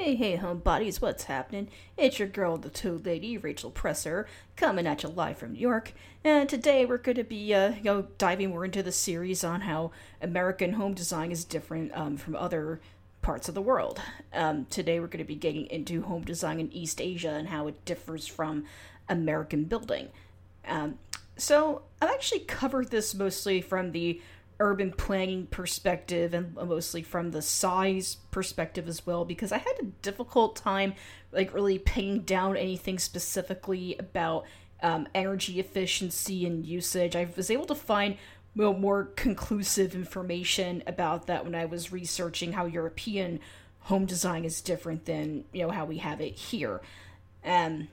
Hey, hey, homebodies, what's happening? It's your girl, the Toad Lady, Rachel Presser, coming at you live from New York. And today we're going to be, uh, you know, diving more into the series on how American home design is different um, from other parts of the world. Um, today we're going to be getting into home design in East Asia and how it differs from American building. Um, so I've actually covered this mostly from the urban planning perspective and mostly from the size perspective as well because I had a difficult time like really pinning down anything specifically about um, energy efficiency and usage. I was able to find well, more conclusive information about that when I was researching how European home design is different than you know how we have it here. Um,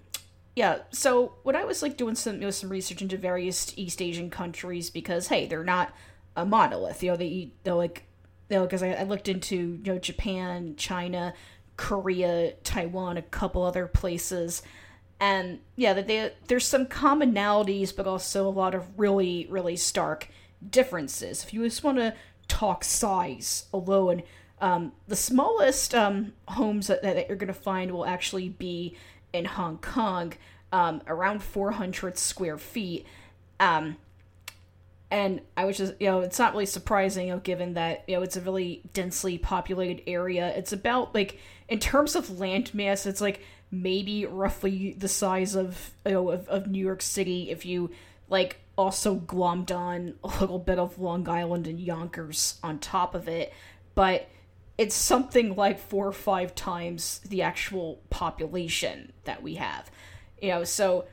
yeah, so when I was like doing some you know, some research into various East Asian countries because hey, they're not a monolith. You know, they eat they're like you know because I, I looked into you know Japan, China, Korea, Taiwan, a couple other places, and yeah, that they there's some commonalities, but also a lot of really really stark differences. If you just want to talk size alone, um, the smallest um, homes that, that you're going to find will actually be in Hong Kong, um, around 400 square feet. Um, and I was just, you know, it's not really surprising, you know, given that, you know, it's a really densely populated area. It's about, like, in terms of land mass, it's like maybe roughly the size of, you know, of, of New York City if you, like, also glommed on a little bit of Long Island and Yonkers on top of it. But it's something like four or five times the actual population that we have. You know, so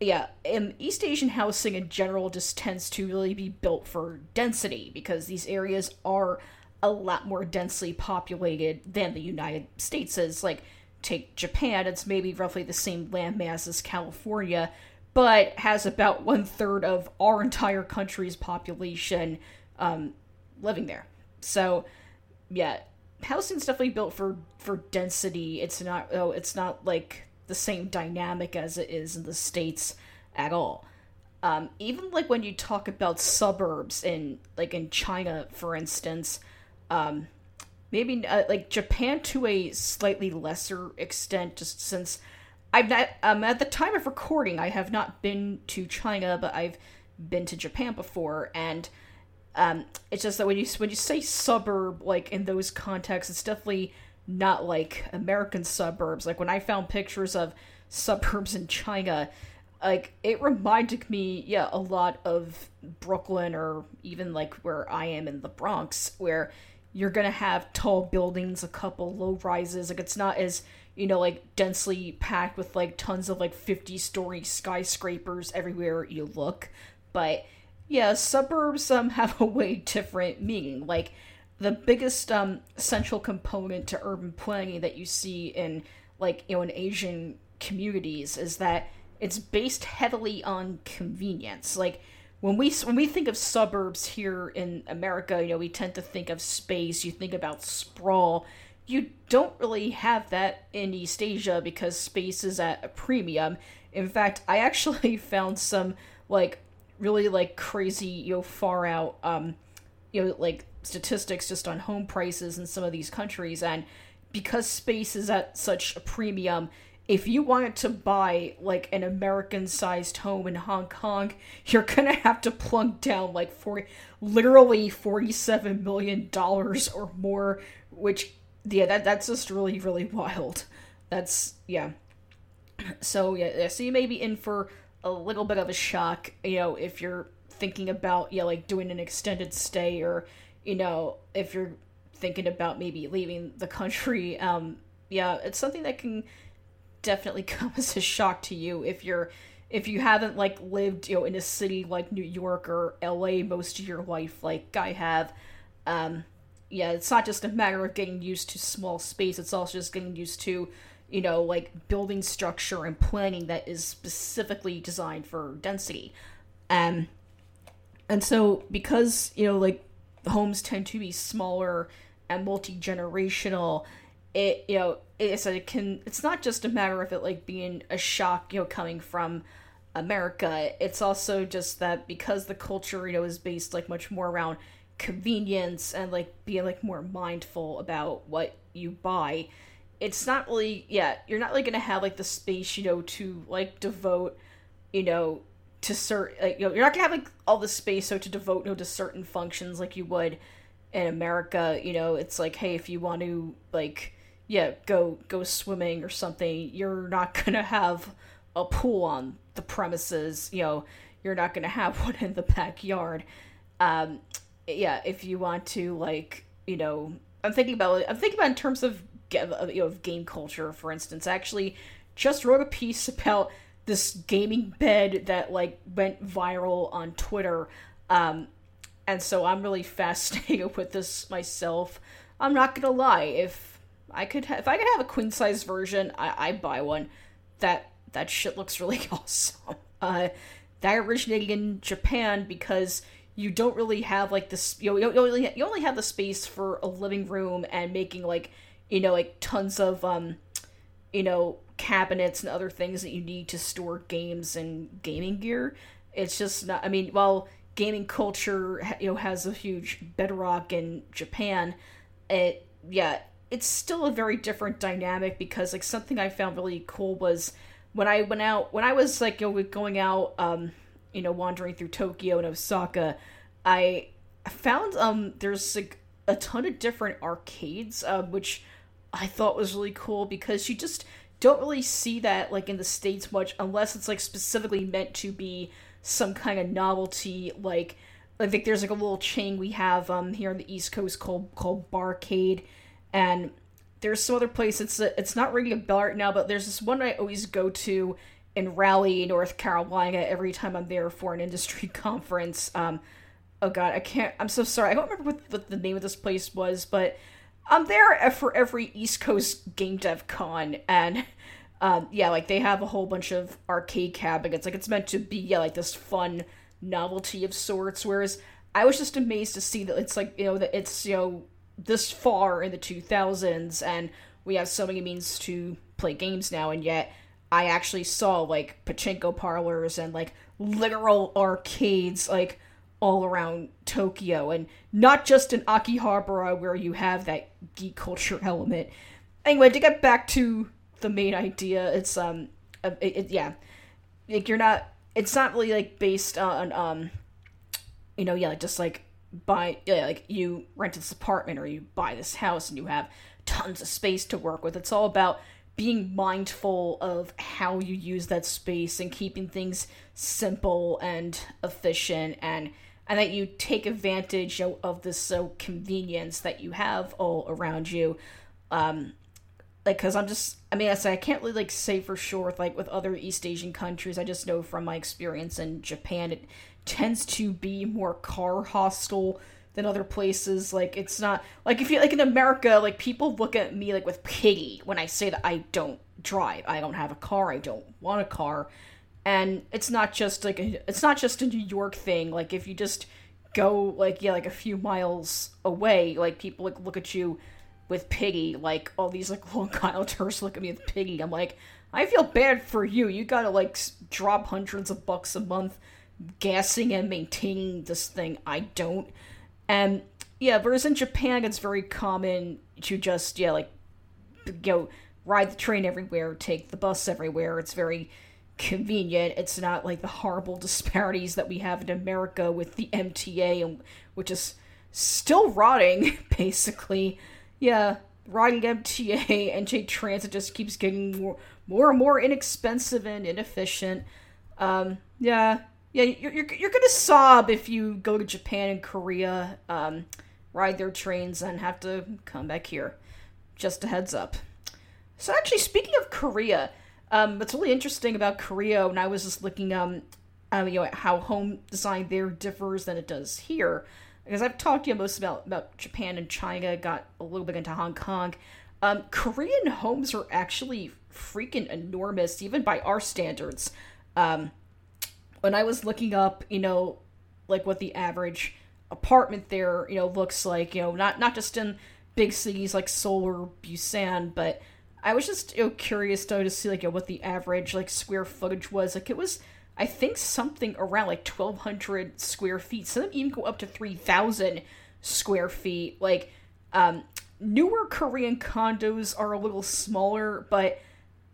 yeah, and East Asian housing in general just tends to really be built for density because these areas are a lot more densely populated than the United States is. Like, take Japan, it's maybe roughly the same landmass as California, but has about one third of our entire country's population um, living there. So, yeah, housing's definitely built for for density. It's not oh, it's not like the same dynamic as it is in the states at all. Um, even like when you talk about suburbs in like in China, for instance, um, maybe uh, like Japan to a slightly lesser extent, just since I've not um, at the time of recording, I have not been to China, but I've been to Japan before, and um, it's just that when you when you say suburb, like in those contexts, it's definitely not like American suburbs. Like when I found pictures of suburbs in China, like it reminded me, yeah, a lot of Brooklyn or even like where I am in the Bronx, where you're gonna have tall buildings, a couple low rises. Like it's not as you know like densely packed with like tons of like 50 story skyscrapers everywhere you look, but yeah, suburbs um have a way different meaning. Like the biggest um, central component to urban planning that you see in like you know in Asian communities is that it's based heavily on convenience. Like when we when we think of suburbs here in America, you know, we tend to think of space. You think about sprawl. You don't really have that in East Asia because space is at a premium. In fact, I actually found some like really like crazy, you know, far out um you know like statistics just on home prices in some of these countries. And because space is at such a premium if you wanted to buy like an american sized home in hong kong you're gonna have to plunk down like 40 literally 47 million dollars or more which yeah that that's just really really wild. That's yeah. So yeah so you may be in for a little bit of a shock you know if you're thinking about yeah like doing an extended stay or you know, if you're thinking about maybe leaving the country, um, yeah, it's something that can definitely come as a shock to you if you're if you haven't like lived, you know, in a city like New York or LA most of your life like I have. Um, yeah, it's not just a matter of getting used to small space, it's also just getting used to, you know, like building structure and planning that is specifically designed for density. Um and so because, you know, like homes tend to be smaller and multi-generational. It you know it's a can it's not just a matter of it like being a shock you know coming from america. It's also just that because the culture you know is based like much more around convenience and like being like more mindful about what you buy it's not really yeah you're not like gonna have like the space you know to like devote you know to certain like, you know you're not gonna have like all the space so to devote you know, to certain functions like you would in america you know it's like hey if you want to like yeah go go swimming or something you're not gonna have a pool on the premises you know you're not gonna have one in the backyard. Um yeah if you want to like you know i'm thinking about i'm thinking about in terms of you know of game culture for instance. I actually just wrote a piece about this gaming bed that like went viral on twitter. Um and so i'm really fascinated with this myself. I'm not gonna lie if i could ha- if i could have a queen size version i i'd buy one. That that shit looks really awesome. Uh that originated in japan because you don't really have like this you know you only, you only have the space for a living room and making like you know like tons of um you know cabinets and other things that you need to store games and gaming gear. It's just not i mean while gaming culture you know has a huge bedrock in japan it yeah it's still a very different dynamic because like something i found really cool was when i went out when i was like you know going out um you know wandering through tokyo and osaka i found um there's like a ton of different arcades uh, which i thought was really cool because you just don't really see that like in the states much unless it's like specifically meant to be some kind of novelty like I think there's like a little chain we have um here on the East Coast called called Barcade, and there's some other place. It's a, it's not ringing a bell right now, but there's this one I always go to in Raleigh, North Carolina, every time I'm there for an industry conference. Um, oh god, I can't. I'm so sorry. I don't remember what, what the name of this place was, but I'm there for every East Coast Game Dev Con, and um, yeah, like they have a whole bunch of arcade cabinets. Like it's meant to be yeah, like this fun novelty of sorts. Whereas I was just amazed to see that it's like you know that it's you know this far in the 2000s and we have so many means to play games now, and yet I actually saw like pachinko parlors and like literal arcades like all around Tokyo, and not just in Akihabara where you have that geek culture element. Anyway, to get back to the main idea. It's um, it, it, yeah, like you're not. It's not really like based on um, you know, yeah, like just like buy yeah, like you rent this apartment or you buy this house and you have tons of space to work with. It's all about being mindful of how you use that space and keeping things simple and efficient and and that you take advantage of, this so convenience that you have all around you. Um like because i'm just i mean i say i can't really like say for sure with like with other east asian countries i just know from my experience in japan it tends to be more car hostile than other places. Like it's not like if you like in america like people look at me like with pity when i say that i don't drive. I don't have a car. I don't want a car and it's not just like a, it's not just a new york thing like if you just go like yeah like a few miles away like people like look at you with pity, like all these like Long Islanders look at me with pity. I'm like, I feel bad for you. You gotta like drop hundreds of bucks a month gassing and maintaining this thing. I don't. And yeah, whereas in Japan, it's very common to just yeah like know ride the train everywhere, take the bus everywhere. It's very convenient. It's not like the horrible disparities that we have in America with the MTA, which is still rotting basically yeah, riding MTA and J Transit just keeps getting more, more and more inexpensive and inefficient. Um, yeah, yeah, you're, you're, you're gonna sob if you go to Japan and Korea, um, ride their trains, and have to come back here. Just a heads up. So, actually, speaking of Korea, um, what's really interesting about Korea, and I was just looking, um, um, you know, how home design there differs than it does here because I've talked to you most about about Japan and China, got a little bit into Hong Kong. Um, Korean homes are actually freaking enormous, even by our standards. Um, when I was looking up, you know, like what the average apartment there, you know, looks like, you know, not not just in big cities like Seoul or Busan, but I was just you know curious though to see like you know, what the average like square footage was. Like it was I think something around like 1,200 square feet. Some even go up to 3,000 square feet. Like, um, newer Korean condos are a little smaller, but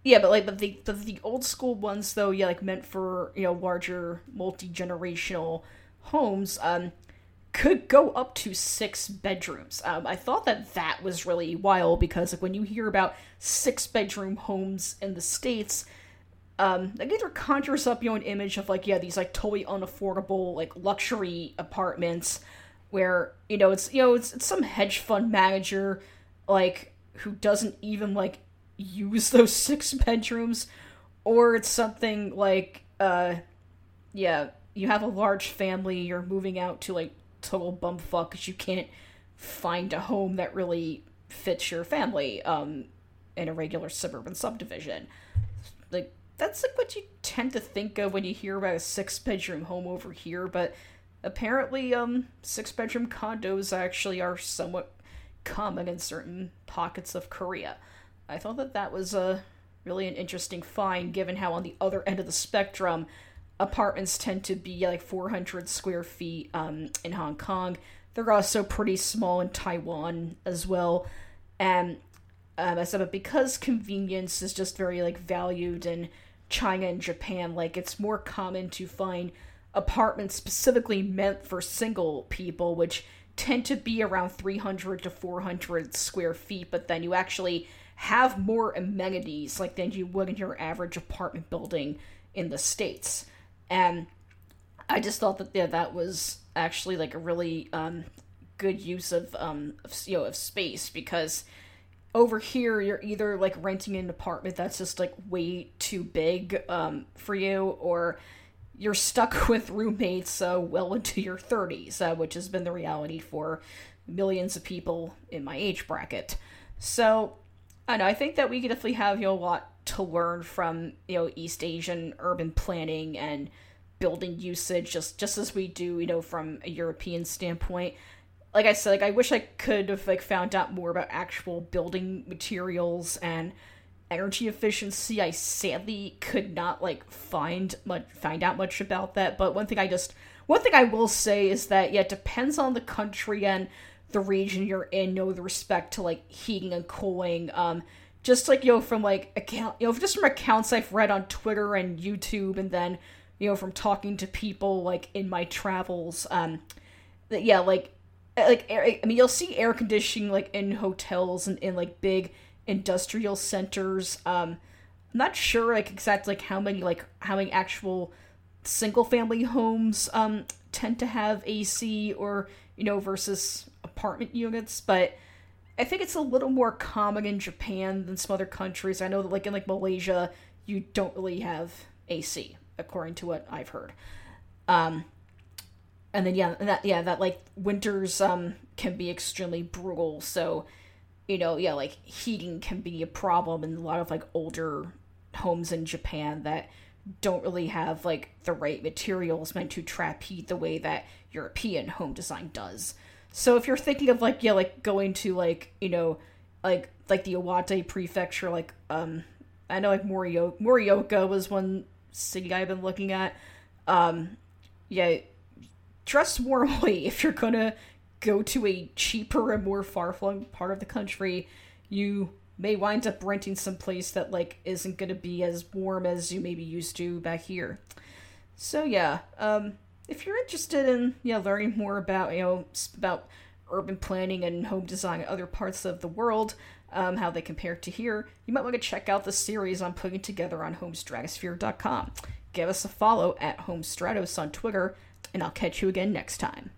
yeah, but like but the but the old school ones though, yeah, like meant for you know larger multi generational homes, um, could go up to six bedrooms. Um, I thought that that was really wild because like when you hear about six bedroom homes in the states, um, like either conjures up you know an image of like yeah these like totally unaffordable like luxury apartments where you know it's you know it's, it's some hedge fund manager like who doesn't even like use those six bedrooms or it's something like uh yeah you have a large family you're moving out to like total bumfuck because you can't find a home that really fits your family um in a regular suburban subdivision. Like that's like what you tend to think of when you hear about a six bedroom home over here but apparently um six bedroom condos actually are somewhat common in certain pockets of korea. I thought that that was a really an interesting find given how on the other end of the spectrum apartments tend to be like 400 square feet um, in hong kong they're also pretty small in taiwan as well and um, I said, but because convenience is just very like valued in China and Japan, like it's more common to find apartments specifically meant for single people, which tend to be around 300 to 400 square feet, but then you actually have more amenities like than you would in your average apartment building in the states. And I just thought that yeah, that was actually like a really um, good use of um, of, you know of space because over here you're either like renting an apartment that's just like way too big um, for you or you're stuck with roommates uh, well into your 30s uh, which has been the reality for millions of people in my age bracket. So i know i think that we could definitely have you know a lot to learn from you know east asian urban planning and building usage just just as we do you know from a european standpoint like I said, like I wish I could have like found out more about actual building materials and energy efficiency. I sadly could not like find much find out much about that. But one thing I just one thing I will say is that yeah, it depends on the country and the region you're in, know, with respect to like heating and cooling. Um just like you know from like account you know just from accounts I've read on Twitter and YouTube and then you know from talking to people like in my travels um that yeah like uh, like I mean, you'll see air conditioning like in hotels and in like big industrial centers. Um, I'm not sure like exactly like how many like how many actual single family homes um tend to have AC or you know versus apartment units, but I think it's a little more common in Japan than some other countries. I know that like in like Malaysia, you don't really have AC according to what I've heard. Um, and then yeah, that yeah, that like winters um can be extremely brutal. So, you know, yeah, like heating can be a problem in a lot of like older homes in Japan that don't really have like the right materials meant to trap heat the way that European home design does. So if you're thinking of like yeah, like going to like, you know, like like the Iwate prefecture, like um I know like Morioka Morioka was one city I've been looking at. Um yeah, dress warmly if you're gonna go to a cheaper and more far-flung part of the country you may wind up renting some place that like isn't gonna be as warm as you may be used to back here so yeah um if you're interested in yeah learning more about you know about urban planning and home design in other parts of the world um, how they compare to here you might want to check out the series i'm putting together on homestratosphere.com give us a follow at homestratos on twitter and I'll catch you again next time.